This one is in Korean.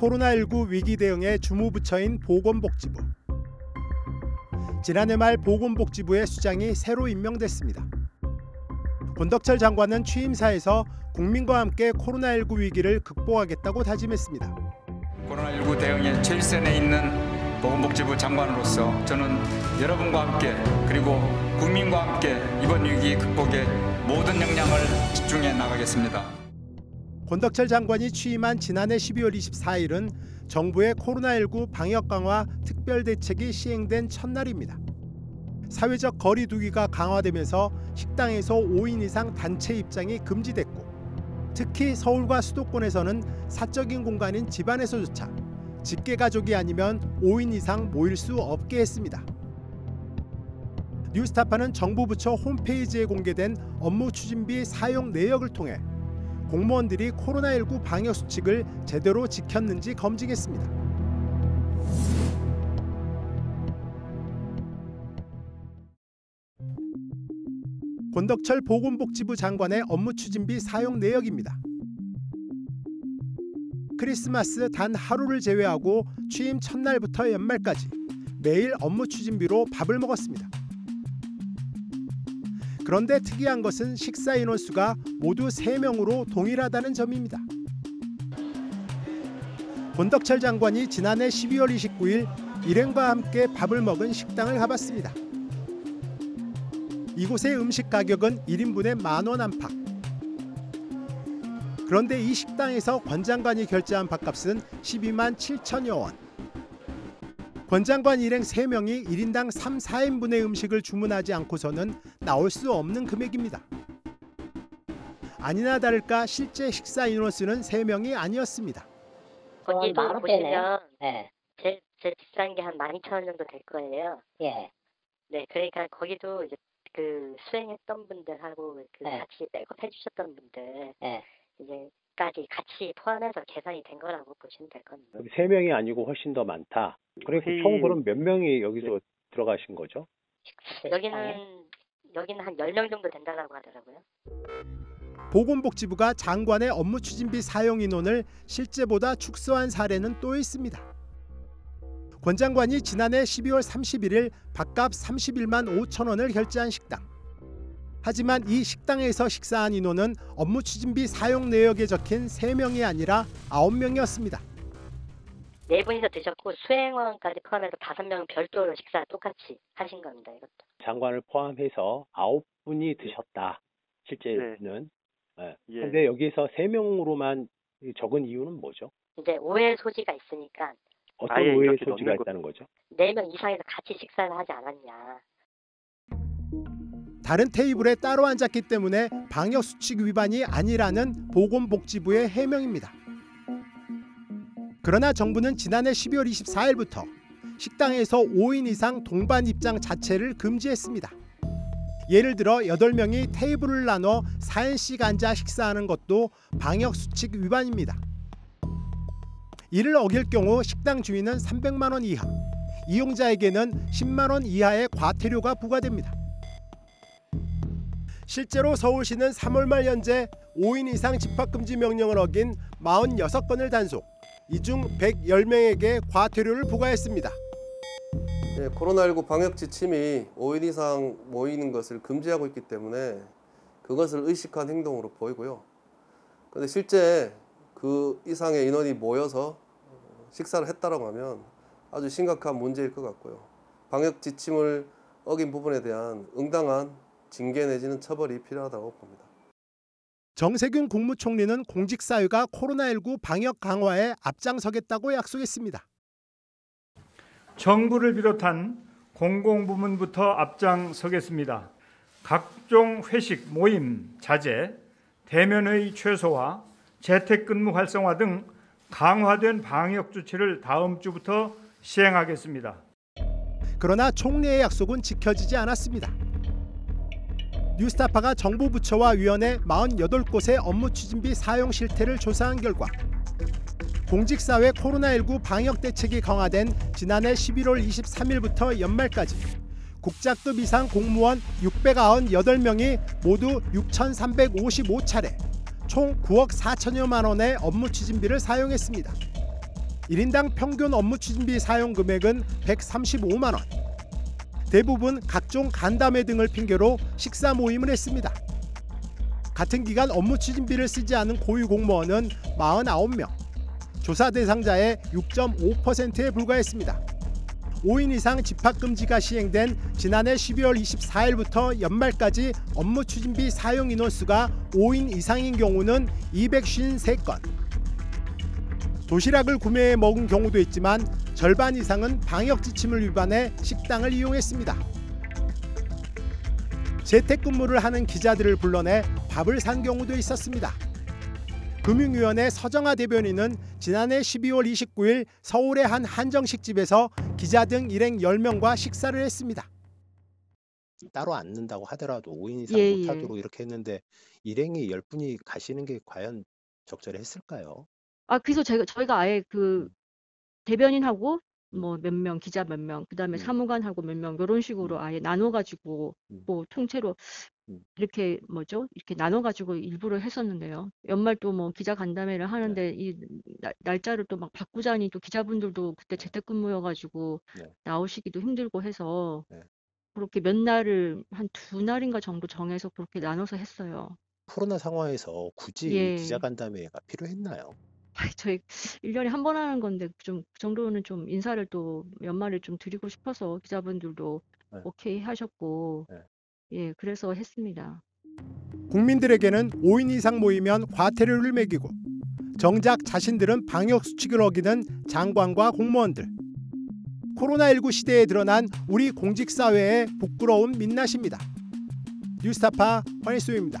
코로나19 위기 대응의 주무부처인 보건복지부. 지난해 말 보건복지부의 수장이 새로 임명됐습니다. 권덕철 장관은 취임사에서 국민과 함께 코로나19 위기를 극복하겠다고 다짐했습니다. 코로나19 대응에 최일선에 있는 보건복지부 장관으로서 저는 여러분과 함께 그리고 국민과 함께 이번 위기 극복에 모든 역량을 집중해 나가겠습니다. 권덕철 장관이 취임한 지난해 12월 24일은 정부의 코로나19 방역 강화 특별 대책이 시행된 첫날입니다. 사회적 거리 두기가 강화되면서 식당에서 5인 이상 단체 입장이 금지됐고 특히 서울과 수도권에서는 사적인 공간인 집안에서조차 직계 가족이 아니면 5인 이상 모일 수 없게 했습니다. 뉴스타파는 정부 부처 홈페이지에 공개된 업무 추진비 사용 내역을 통해 공무원들이 코로나19 방역 수칙을 제대로 지켰는지 검증했습니다. 권덕철 보건복지부 장관의 업무 추진비 사용 내역입니다. 크리스마스 단 하루를 제외하고 취임 첫날부터 연말까지 매일 업무 추진비로 밥을 먹었습니다. 그런데 특이한 것은 식사 인원수가 모두 3명으로 동일하다는 점입니다. 권덕철 장관이 지난해 12월 29일 일행과 함께 밥을 먹은 식당을 가봤습니다. 이곳의 음식 가격은 1인분에 만 원 안팎. 그런데 이 식당에서 권 장관이 결제한 밥값은 12만 7천여 원. 권 장관 일행 3명이 1인당 3, 4인분의 음식을 주문하지 않고서는 나올 수 없는 금액입니다. 아니나 다를까 실제 식사 인원수는 3명이 아니었습니다. 만 원대네. 보시면 예, 제일, 제일 비싼 게 한 12,000원 정도 될 거예요. 예, 네, 그러니까 거기도 이제 그 수행했던 분들하고 그 네. 같이 백업 해주셨던 분들 예. 이제까지 같이 포함해서 계산이 된 거라고 보시면 될 겁니다. 그럼 세 명이 아니고 훨씬 더 많다. 그러니까 회의- 총 그럼 몇 명이 여기서 들어가신 거죠? 여기는 여기는 한 10명 정도 된다고 하더라고요. 보건복지부가 장관의 업무 추진비 사용 인원을 실제보다 축소한 사례는 또 있습니다. 권 장관이 지난해 12월 31일 밥값 31만 5천 원을 결제한 식당. 하지만 이 식당에서 식사한 인원은 업무 추진비 사용 내역에 적힌 3명이 아니라 9명이었습니다. 네 분이서 드셨고 수행원까지 포함해서 다섯 명은 별도로 식사 똑같이 하신 겁니다. 이것도. 장관을 포함해서 아홉 분이 드셨다. 실제는. 예. 예. 근데 여기서 세 명으로만 적은 이유는 뭐죠? 이제 오해 소지가 있으니까 어떤 이렇게 소지가 있다는 거죠? 네 명 이상에서 같이 식사를 하지 않았냐. 다른 테이블에 따로 앉았기 때문에 방역 수칙 위반이 아니라는 보건복지부의 해명입니다. 그러나 정부는 지난해 12월 24일부터 식당에서 5인 이상 동반 입장 자체를 금지했습니다. 예를 들어 8명이 테이블을 나눠 4인씩 앉아 식사하는 것도 방역 수칙 위반입니다. 이를 어길 경우 식당 주인은 300만 원 이하, 이용자에게는 10만 원 이하의 과태료가 부과됩니다. 실제로 서울시는 3월 말 현재 5인 이상 집합 금지 명령을 어긴 46건을 단속, 이 중 110명에게 과태료를 부과했습니다. 예, 코로나19 방역 지침이 5인 이상 모이는 것을 금지하고 있기 때문에 그것을 의식한 행동으로 보이고요. 그런데 실제 그 이상의 인원이 모여서 식사를 했다라고 하면 아주 심각한 문제일 것 같고요. 방역 지침을 어긴 부분에 대한 응당한 징계 내지는 처벌이 필요하다고 봅니다. 정세균 국무총리는 공직사회가 코로나19 방역 강화에 앞장서겠다고 약속했습니다. 정부를 비롯한 공공부문부터 앞장서겠습니다. 각종 회식 모임 자제, 대면의 최소화, 재택근무 활성화 등 강화된 방역 조치를 다음 주부터 시행하겠습니다. 그러나 총리의 약속은 지켜지지 않았습니다. 뉴스타파가 정부 부처와 위원회 48곳의 업무 추진비 사용 실태를 조사한 결과 공직사회 코로나19 방역 대책이 강화된 지난해 11월 23일부터 연말까지 국작급 이상 공무원 698명이 모두 6,355차례 총 9억 4천여만 원의 업무 추진비를 사용했습니다. 1인당 평균 업무 추진비 사용 금액은 135만 원. 대부분 각종 간담회 등을 핑계로 식사 모임을 했습니다. 같은 기간 업무 추진비를 쓰지 않은 고유 공무원은 49명. 조사 대상자의 6.5%에 불과했습니다. 5인 이상 집합 금지가 시행된 지난해 12월 24일부터 연말까지 업무 추진비 사용 인원수가 5인 이상인 경우는 253건. 도시락을 구매해 먹은 경우도 있지만 절반 이상은 방역 지침을 위반해 식당을 이용했습니다. 재택근무를 하는 기자들을 불러내 밥을 산 경우도 있었습니다. 금융위원회 서정아 대변인은 지난해 12월 29일 서울의 한 한정식 집에서 기자 등 일행 10명과 식사를 했습니다. 따로 앉는다고 하더라도 5인 이상 예, 못하도록 이렇게 했는데 일행이 10분이 가시는 게 과연 적절했을까요? 아 그래서 제가 저희가 아예 그 대변인하고 뭐 몇 명, 기자 몇 명, 그 다음에 음. 사무관하고 몇 명 이런 식으로 아예 나눠 가지고 음. 뭐 통째로 음. 이렇게 뭐죠? 이렇게 나눠 가지고 일부러 했었는데요. 연말 또 뭐 기자 간담회를 하는데 이 날, 날짜를 또 막 바꾸자니 또 기자분들도 그때 재택근무여 가지고 네. 나오시기도 힘들고 해서 네. 그렇게 몇 날을 한 두 날인가 정도 정해서 그렇게 나눠서 했어요. 코로나 상황에서 굳이 예. 기자 간담회가 필요했나요? 아이, 저희 1년에 한 번 하는 건데 좀 그 정도는 좀 인사를 또 연말에 좀 드리고 싶어서 기자분들도 네. 오케이 하셨고 네. 예, 그래서 했습니다. 국민들에게는 5인 이상 모이면 과태료를 매기고 정작 자신들은 방역 수칙을 어기는 장관과 공무원들. 코로나19 시대에 드러난 우리 공직 사회의 부끄러운 민낯입니다. 뉴스타파 황일수입니다.